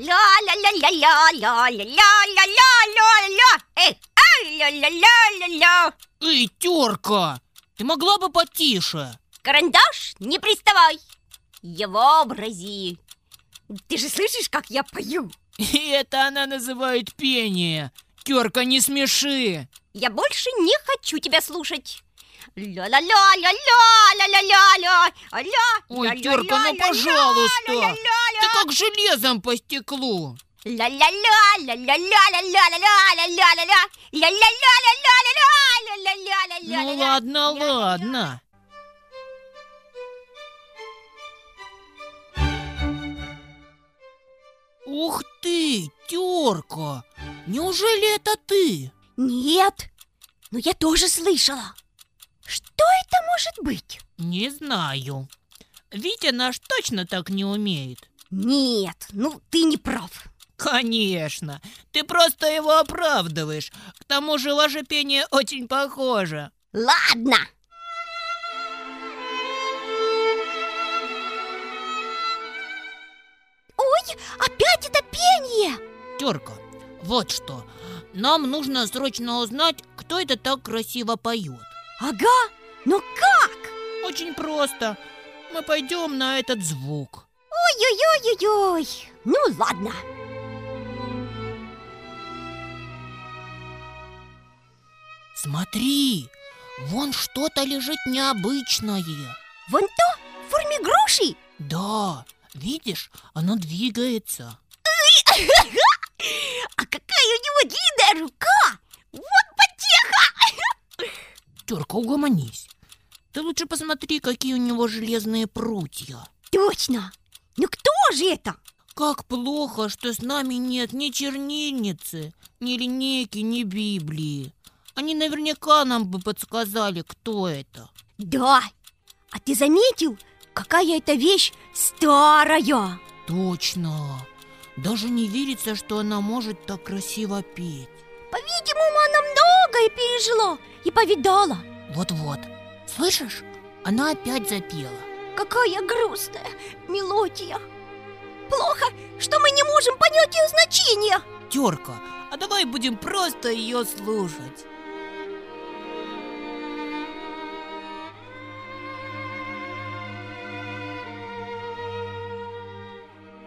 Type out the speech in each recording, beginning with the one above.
Ля-ля-ля-ля-ля-ля-ля-ля-ля-ля-ля. Эй, ай, ля-ля-ля-ля-ля. Эй, терка, ты могла бы потише? Карандаш, не приставай. Его образи. Ты же слышишь, как я пою? И это она называет пение. Терка, не смеши. Я больше не хочу тебя слушать. Ля-ля-ля-ля-ля-ля-ля-ля-ля. Ой, Терка, ну пожалуйста. Ты как железом по стеклу. Ну ладно, ладно. Ух ты, терка! Неужели это ты? Нет, но я тоже слышала. Что это может быть? Не знаю. Витя наш точно так не умеет. Нет, ну ты не прав. Конечно, ты просто его оправдываешь. К тому же ваше пение очень похоже. Ладно. Пение! Терка, вот что. Нам нужно срочно узнать, кто это так красиво поет. Ага, но как? Очень просто. Мы пойдем на этот звук. Ой-ой-ой-ой-ой. Ну ладно. Смотри, вон что-то лежит необычное. Вон то в форме груши. Да, видишь, оно двигается. А какая у него длинная рука! Вот потеха! Терка, угомонись. Ты лучше посмотри, какие у него железные прутья. Точно! Ну кто же это? Как плохо, что с нами нет ни чернильницы, ни линейки, ни Библии. Они наверняка нам бы подсказали, кто это. Да, а ты заметил, какая эта вещь старая? Точно. Даже не верится, что она может так красиво петь. По-видимому, она многое пережила и повидала. Вот-вот. Слышишь? Она опять запела. Какая грустная мелодия. Плохо, что мы не можем понять ее значение. Терка, а давай будем просто ее слушать.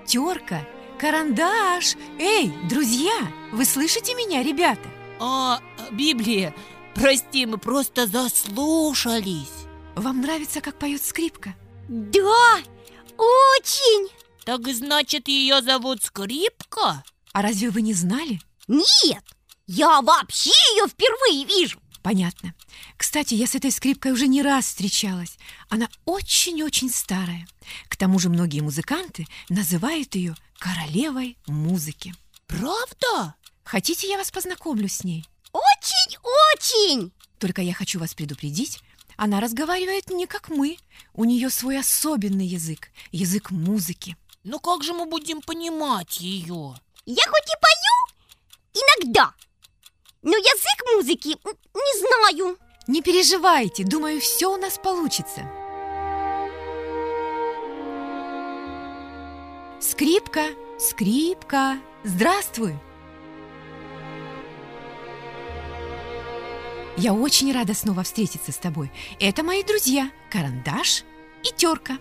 Терка, карандаш. Эй, друзья, вы слышите меня, ребята? А, Библия, прости, мы просто заслушались. Вам нравится, как поет скрипка? Да, очень. Так значит, ее зовут Скрипка? А разве вы не знали? Нет, я вообще ее впервые вижу. Понятно. Кстати, я с этой скрипкой уже не раз встречалась. Она очень-очень старая. К тому же многие музыканты называют ее королевой музыки. Правда? Хотите, я вас познакомлю с ней? Очень-очень. Только я хочу вас предупредить, она разговаривает не как мы. У нее свой особенный язык, язык музыки. Ну как же мы будем понимать ее? Я хоть и пою иногда, но язык музыки не знаю. Не переживайте, думаю, все у нас получится. Скрипка, скрипка, здравствуй! Я очень рада снова встретиться с тобой. Это мои друзья Карандаш и Терка.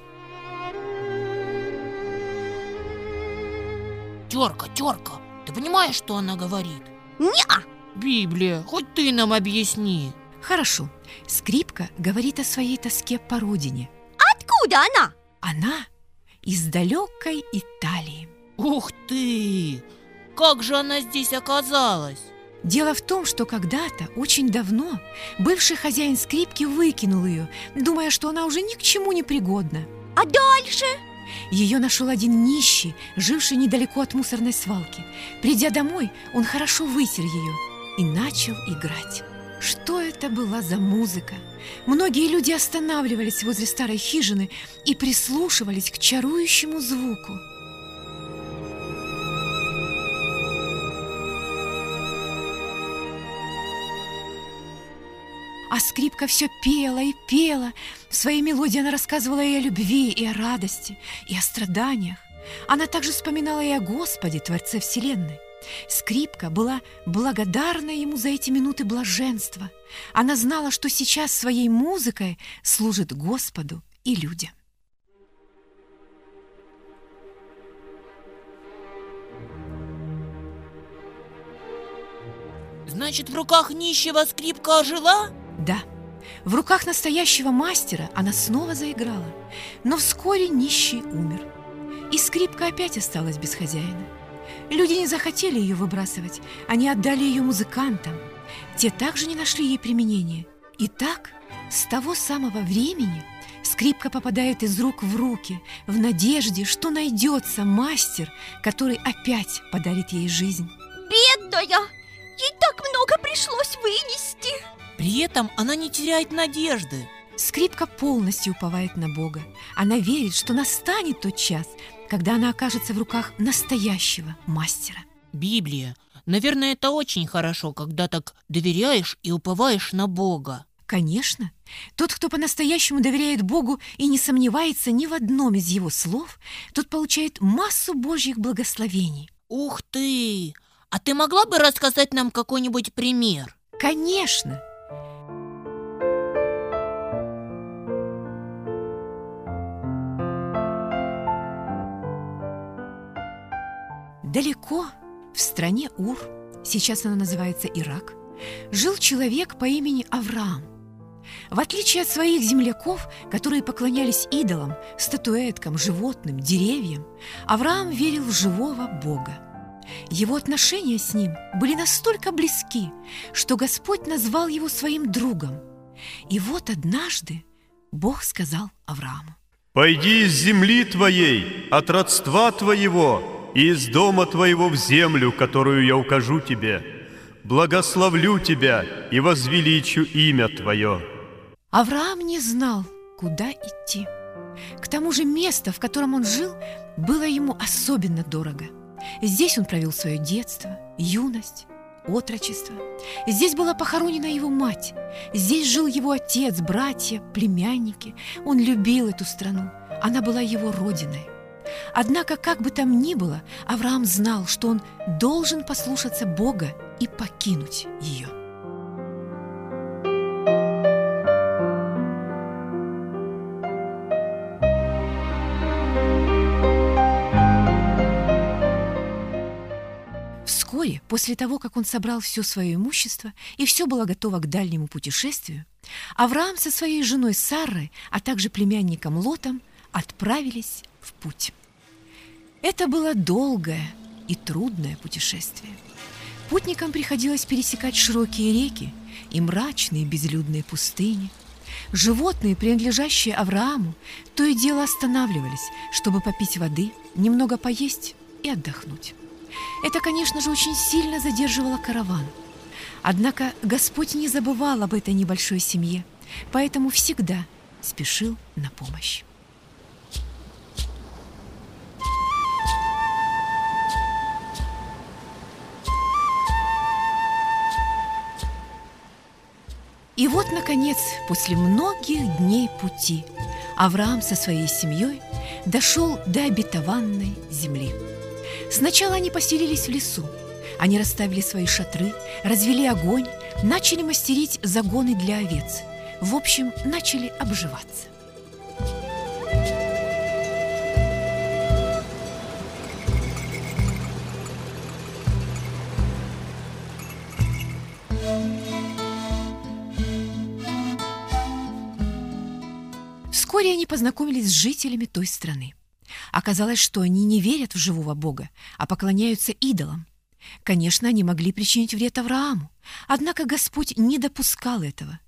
Терка, терка, ты понимаешь, что она говорит? Неа. Библия, хоть ты нам объясни. Хорошо. Скрипка говорит о своей тоске по родине. Откуда она? Она из далекой Италии. Ух ты! Как же она здесь оказалась? Дело в том, что когда-то, очень давно, бывший хозяин скрипки выкинул ее, думая, что она уже ни к чему не пригодна. А дальше? Ее нашел один нищий, живший недалеко от мусорной свалки. Придя домой, он хорошо вытер ее и начал играть. Что это была за музыка? Многие люди останавливались возле старой хижины и прислушивались к чарующему звуку. А скрипка все пела и пела. В своей мелодии она рассказывала и о любви, и о радости, и о страданиях. Она также вспоминала и о Господе, Творце Вселенной. Скрипка была благодарна ему за эти минуты блаженства. Она знала, что сейчас своей музыкой служит Господу и людям. Значит, в руках нищего скрипка ожила? Да, в руках настоящего мастера она снова заиграла, но вскоре нищий умер, и скрипка опять осталась без хозяина. Люди не захотели ее выбрасывать, они отдали ее музыкантам. Те также не нашли ей применения. И так, с того самого времени скрипка попадает из рук в руки, в надежде, что найдется мастер, который опять подарит ей жизнь. Бедная! Ей так много пришлось вынести При этом она не теряет надежды Скрипка полностью уповает на Бога. Она верит, что настанет тот час, когда она окажется в руках настоящего мастера. Библия. Наверное, это очень хорошо, когда так доверяешь и уповаешь на Бога. Конечно, тот, кто по-настоящему доверяет Богу и не сомневается ни в одном из его слов, тот получает массу Божьих благословений. Ух ты! А ты могла бы рассказать нам какой-нибудь пример? Конечно! Далеко, в стране Ур, сейчас она называется Ирак, жил человек по имени Авраам. В отличие от своих земляков, которые поклонялись идолам, статуэткам, животным, деревьям, Авраам верил в живого Бога. Его отношения с ним были настолько близки, что Господь назвал его своим другом. И вот однажды Бог сказал Аврааму, «Пойди из земли твоей, от родства твоего, и из дома твоего в землю, которую я укажу тебе. Благословлю тебя и возвеличу имя твое». Авраам не знал, куда идти. К тому же место, в котором он жил, было ему особенно дорого. Здесь он провел свое детство, юность, отрочество. Здесь была похоронена его мать. Здесь жил его отец, братья, племянники. Он любил эту страну. Она была его родиной. Однако, как бы там ни было, Авраам знал, что он должен послушаться Бога и покинуть ее. Вскоре, после того, как он собрал все свое имущество и все было готово к дальнему путешествию, Авраам со своей женой Сарой, а также племянником Лотом отправились в путь. Это было долгое и трудное путешествие. Путникам приходилось пересекать широкие реки и мрачные безлюдные пустыни. Животные, принадлежащие Аврааму, то и дело останавливались, чтобы попить воды, немного поесть и отдохнуть. Это, конечно же, очень сильно задерживало караван. Однако Господь не забывал об этой небольшой семье, поэтому всегда спешил на помощь. И вот, наконец, после многих дней пути, Авраам со своей семьей дошел до обетованной земли. Сначала они поселились в лесу. Они расставили свои шатры, развели огонь, начали мастерить загоны для овец. В общем, начали обживаться. Познакомились с жителями той страны. Оказалось, что они не верят в живого Бога, а поклоняются идолам. Конечно, они могли причинить вред Аврааму, однако Господь не допускал этого.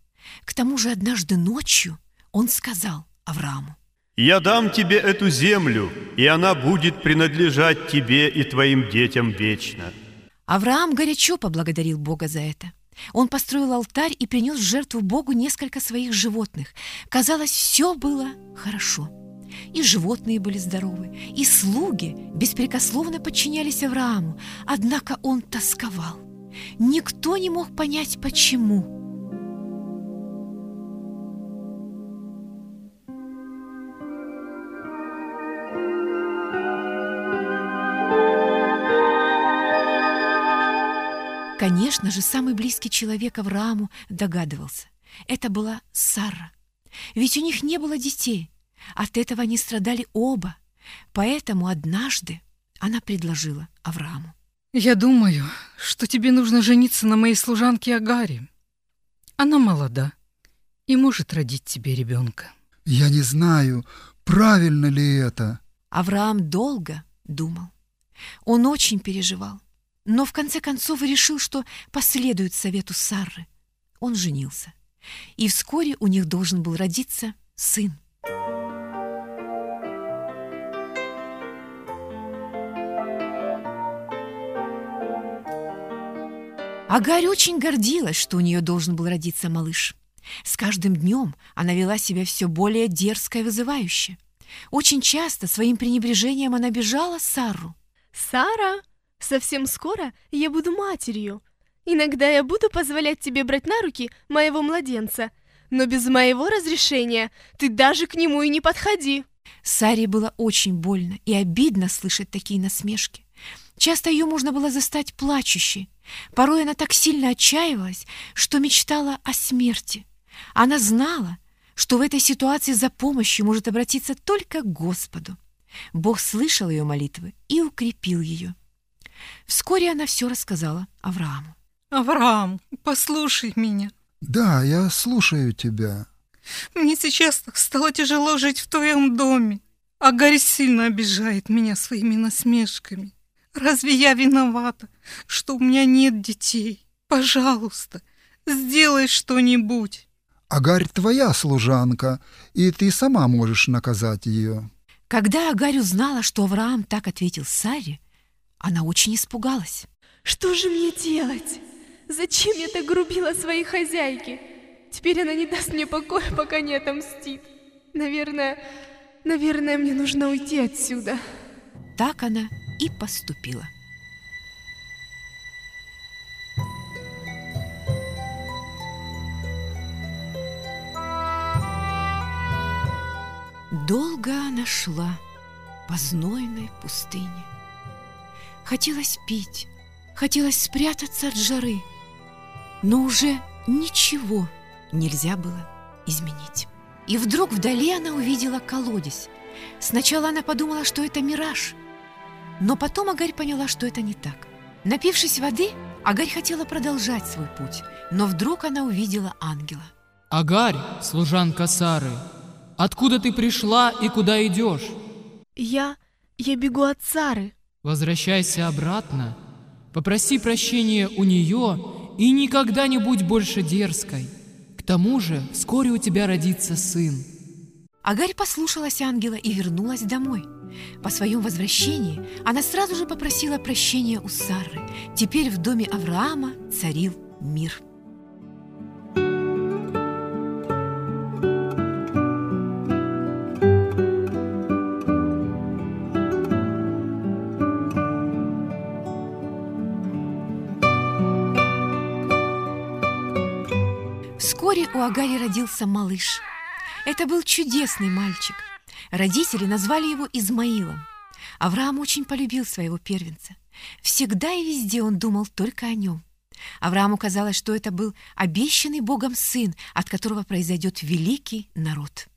К тому же однажды ночью он сказал Аврааму, «Я дам тебе эту землю, и она будет принадлежать тебе и твоим детям вечно». Авраам горячо поблагодарил Бога за это. Он построил алтарь и принес в жертву Богу несколько своих животных. Казалось, все было хорошо. И животные были здоровы, и слуги беспрекословно подчинялись Аврааму. Однако он тосковал. Никто не мог понять, почему. Конечно же, самый близкий человек Аврааму догадывался. Это была Сара. Ведь у них не было детей. От этого они страдали оба. Поэтому однажды она предложила Аврааму. Я думаю, что тебе нужно жениться на моей служанке Агаре. Она молода и может родить тебе ребенка. Я не знаю, правильно ли это. Авраам долго думал. Он очень переживал, но в конце концов решил, что последует совету Сарры. Он женился, и вскоре у них должен был родиться сын. Агарь очень гордилась, что у нее должен был родиться малыш. С каждым днем она вела себя все более дерзко и вызывающе. Очень часто своим пренебрежением она бежала Сару. Сара, совсем скоро я буду матерью. Иногда я буду позволять тебе брать на руки моего младенца, но без моего разрешения ты даже к нему и не подходи. Саре было очень больно и обидно слышать такие насмешки. Часто ее можно было застать плачущей. Порой она так сильно отчаивалась, что мечтала о смерти. Она знала, что в этой ситуации за помощью может обратиться только к Господу. Бог слышал ее молитвы и укрепил ее. Вскоре она все рассказала Аврааму. Авраам, послушай меня. Да, я слушаю тебя. Мне сейчас так стало тяжело жить в твоем доме. Агарь сильно обижает меня своими насмешками. Разве я виновата, что у меня нет детей? Пожалуйста, сделай что-нибудь. Агарь твоя служанка, и ты сама можешь наказать ее. Когда Агарь узнала, что Авраам так ответил Саре, она очень испугалась. Что же мне делать? Зачем я так грубила своей хозяйке? Теперь она не даст мне покоя, пока не отомстит. Наверное, наверное, мне нужно уйти отсюда. Так она и поступила. Долго она шла по знойной пустыне. Хотелось пить, хотелось спрятаться от жары, но уже ничего нельзя было изменить. И вдруг вдали она увидела колодец. Сначала она подумала, что это мираж, но потом Агарь поняла, что это не так. Напившись воды, Агарь хотела продолжать свой путь, но вдруг она увидела ангела. Агарь, служанка Сары, откуда ты пришла и куда идешь? Я... я бегу от Сары. Возвращайся обратно, попроси прощения у нее и никогда не будь больше дерзкой. К тому же вскоре у тебя родится сын. Агарь послушалась ангела и вернулась домой. По своем возвращении она сразу же попросила прощения у Сары. Теперь в доме Авраама царил мир. У Агари родился малыш. Это был чудесный мальчик. Родители назвали его Измаилом. Авраам очень полюбил своего первенца. Всегда и везде он думал только о нем. Аврааму казалось, что это был обещанный Богом сын, от которого произойдет великий народ.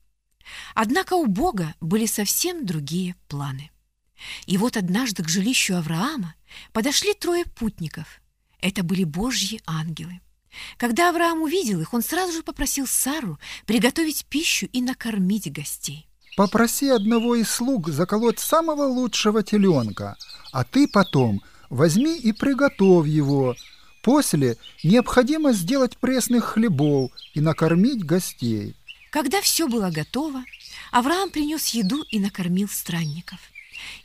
Однако у Бога были совсем другие планы. И вот однажды к жилищу Авраама подошли трое путников. Это были Божьи ангелы. Когда Авраам увидел их, он сразу же попросил Сару приготовить пищу и накормить гостей. Попроси одного из слуг заколоть самого лучшего теленка, а ты потом возьми и приготовь его. После необходимо сделать пресных хлебов и накормить гостей. Когда все было готово, Авраам принес еду и накормил странников.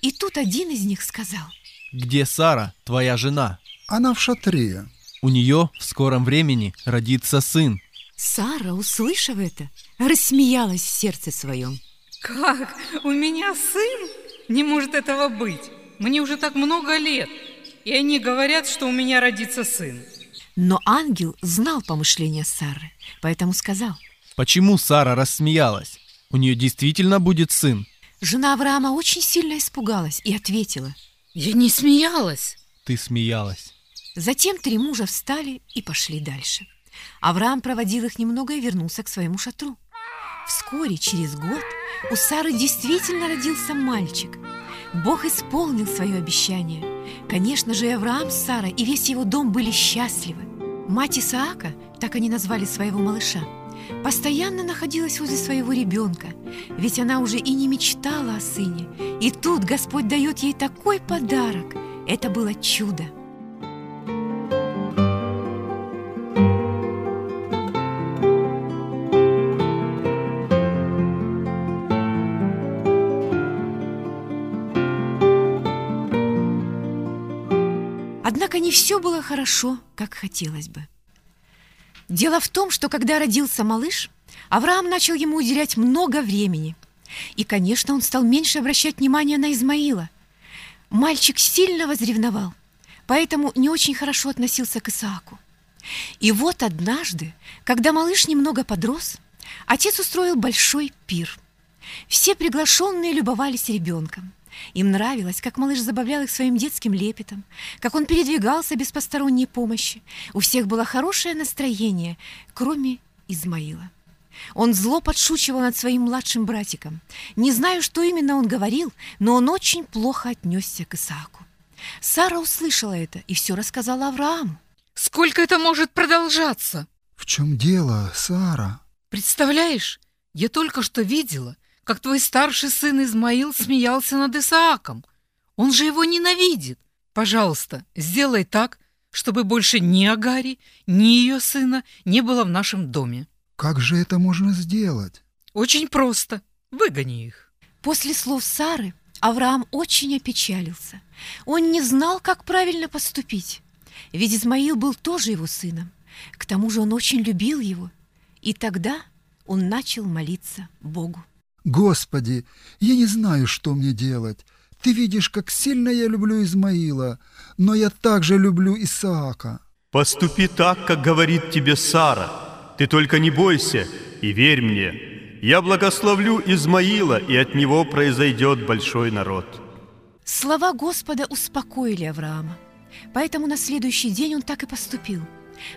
И тут один из них сказал, Где Сара, твоя жена? Она в шатре. У нее в скором времени родится сын. Сара, услышав это, рассмеялась в сердце своем. Как? У меня сын? Не может этого быть. Мне уже так много лет. И они говорят, что у меня родится сын. Но ангел знал помышления Сары, поэтому сказал, Почему Сара рассмеялась? У нее действительно будет сын. Жена Авраама очень сильно испугалась и ответила, Я не смеялась. Ты смеялась. Затем три мужа встали и пошли дальше. Авраам проводил их немного и вернулся к своему шатру. Вскоре, через год, у Сары действительно родился мальчик. Бог исполнил свое обещание. Конечно же, и Авраам с Сарой и весь его дом были счастливы. Мать Исаака, так они назвали своего малыша, постоянно находилась возле своего ребенка, ведь она уже и не мечтала о сыне. И тут Господь дает ей такой подарок. Это было чудо. Все было хорошо, как хотелось бы. Дело в том, что когда родился малыш, Авраам начал ему уделять много времени. И, конечно, он стал меньше обращать внимание на Измаила. Мальчик сильно возревновал, поэтому не очень хорошо относился к Исааку. И вот однажды, когда малыш немного подрос, отец устроил большой пир. Все приглашенные любовались ребенком. Им нравилось, как малыш забавлял их своим детским лепетом, как он передвигался без посторонней помощи. У всех было хорошее настроение, кроме Измаила. Он зло подшучивал над своим младшим братиком. Не знаю, что именно он говорил, но он очень плохо отнесся к Исааку. Сара услышала это и все рассказала Аврааму. Сколько это может продолжаться? В чем дело, Сара? Представляешь, я только что видела, как твой старший сын Измаил смеялся над Исааком. Он же его ненавидит. Пожалуйста, сделай так, чтобы больше ни Агари, ни ее сына не было в нашем доме. Как же это можно сделать? Очень просто. Выгони их. После слов Сары Авраам очень опечалился. Он не знал, как правильно поступить. Ведь Измаил был тоже его сыном. К тому же он очень любил его. И тогда он начал молиться Богу. Господи, я не знаю, что мне делать. Ты видишь, как сильно я люблю Измаила, но я также люблю Исаака. Поступи так, как говорит тебе Сара. Ты только не бойся и верь мне. Я благословлю Измаила, и от него произойдет большой народ. Слова Господа успокоили Авраама. Поэтому на следующий день он так и поступил.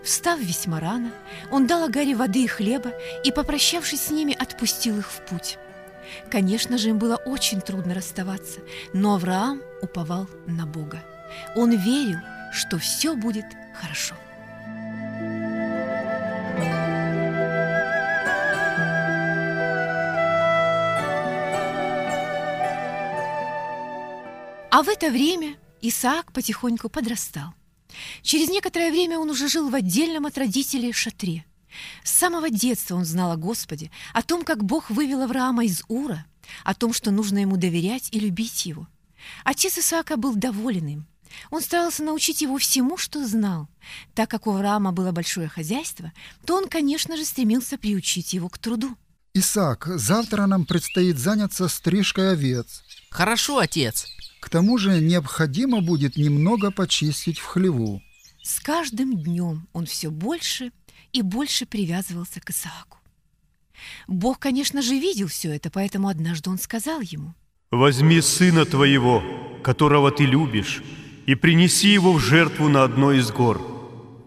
Встав весьма рано, он дал Агаре воды и хлеба и, попрощавшись с ними, отпустил их в путь. Конечно же, им было очень трудно расставаться, но Авраам уповал на Бога. Он верил, что все будет хорошо. А в это время Исаак потихоньку подрастал. Через некоторое время он уже жил в отдельном от родителей шатре – с самого детства он знал о Господе, о том, как Бог вывел Авраама из Ура, о том, что нужно ему доверять и любить его. Отец Исаака был доволен им. Он старался научить его всему, что знал. Так как у Авраама было большое хозяйство, то он, конечно же, стремился приучить его к труду. Исаак, завтра нам предстоит заняться стрижкой овец. Хорошо, отец. К тому же необходимо будет немного почистить в хлеву. С каждым днем он все больше и больше привязывался к Исааку. Бог, конечно же, видел все это, поэтому однажды он сказал ему, «Возьми сына твоего, которого ты любишь, и принеси его в жертву на одной из гор».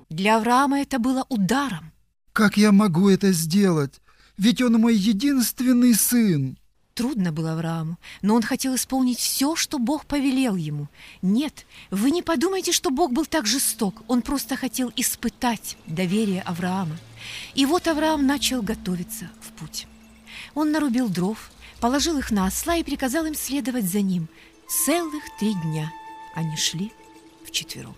Для Авраама это было ударом. Как я могу это сделать? Ведь он мой единственный сын. Трудно было Аврааму, но он хотел исполнить все, что Бог повелел ему. Нет, вы не подумайте, что Бог был так жесток. Он просто хотел испытать доверие Авраама. И вот Авраам начал готовиться в путь. Он нарубил дров, положил их на осла и приказал им следовать за ним. Целых три дня они шли вчетвером.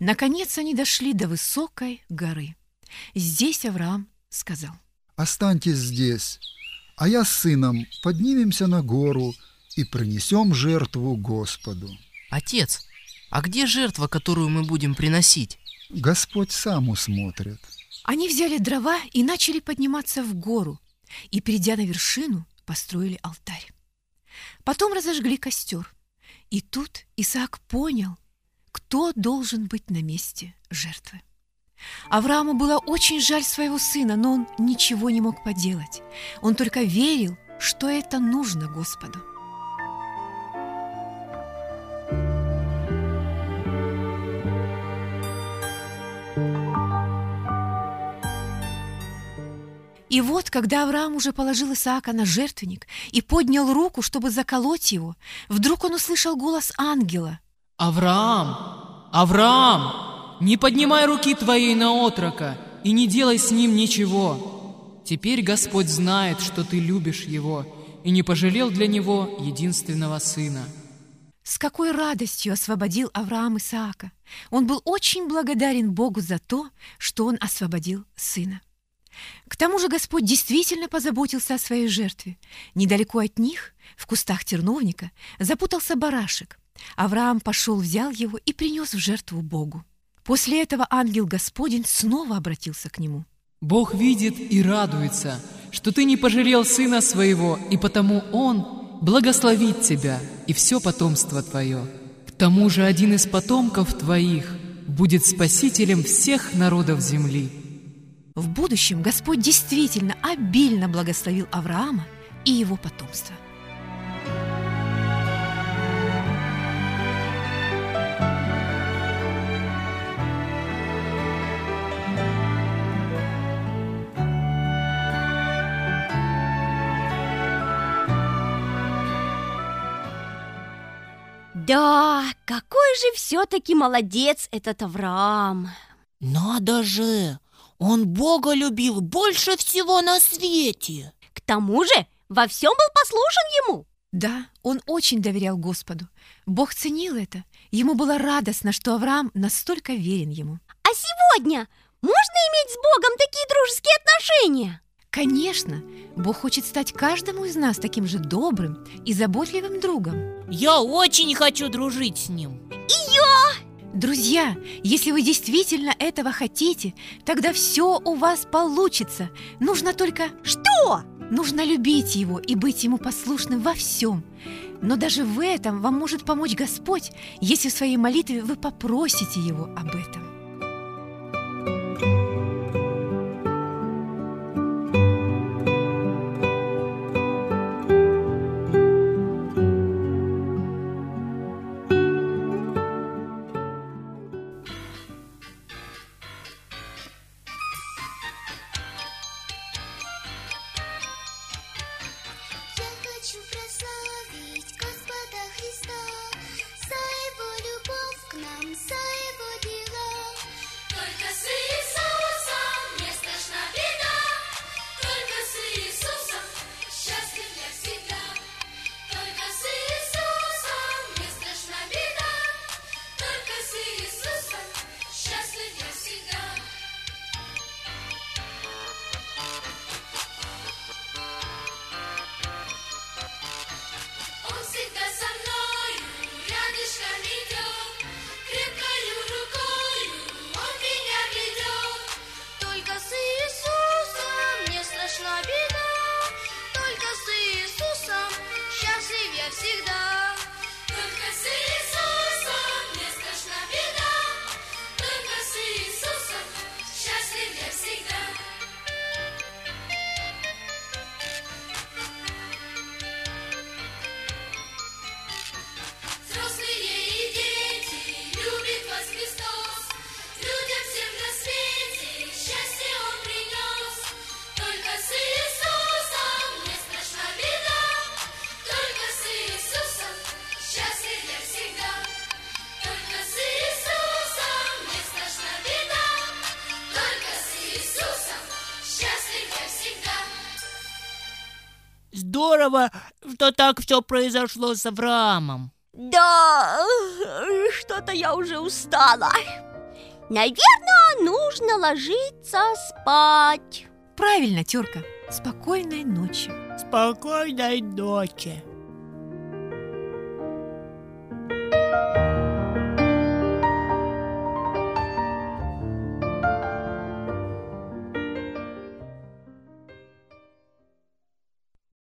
Наконец они дошли до высокой горы. Здесь Авраам сказал. Останьтесь здесь, а я с сыном поднимемся на гору и принесем жертву Господу. Отец, а где жертва, которую мы будем приносить? Господь сам усмотрит. Они взяли дрова и начали подниматься в гору, и, придя на вершину, построили алтарь. Потом разожгли костер. И тут Исаак понял, кто должен быть на месте жертвы. Аврааму было очень жаль своего сына, но он ничего не мог поделать. Он только верил, что это нужно Господу. И вот, когда Авраам уже положил Исаака на жертвенник и поднял руку, чтобы заколоть его, вдруг он услышал голос ангела. Авраам! Авраам! Не поднимай руки твоей на отрока и не делай с ним ничего. Теперь Господь знает, что ты любишь его и не пожалел для него единственного сына. С какой радостью освободил Авраам Исаака! Он был очень благодарен Богу за то, что он освободил сына. К тому же Господь действительно позаботился о своей жертве. Недалеко от них, в кустах терновника, запутался барашек. Авраам пошел, взял его и принес в жертву Богу. После этого ангел Господень снова обратился к нему. Бог видит и радуется, что ты не пожалел сына своего, и потому Он благословит тебя и все потомство твое. К тому же один из потомков твоих будет спасителем всех народов земли. В будущем Господь действительно обильно благословил Авраама и его потомство. Да, какой же все-таки молодец этот Авраам. Надо же! Он Бога любил больше всего на свете. К тому же во всем был послушен ему. Да, он очень доверял Господу. Бог ценил это. Ему было радостно, что Авраам настолько верен ему. А сегодня можно иметь с Богом такие дружеские отношения? Конечно, Бог хочет стать каждому из нас таким же добрым и заботливым другом. Я очень хочу дружить с ним. И я! Друзья, если вы действительно этого хотите, тогда все у вас получится. Нужно только... Что? Нужно любить Его и быть Ему послушным во всем. Но даже в этом вам может помочь Господь, если в своей молитве вы попросите Его об этом. Здорово, что так все произошло с Авраамом. Да, что-то я уже устала. Наверное, нужно ложиться спать. Правильно, терка. Спокойной ночи. Спокойной ночи.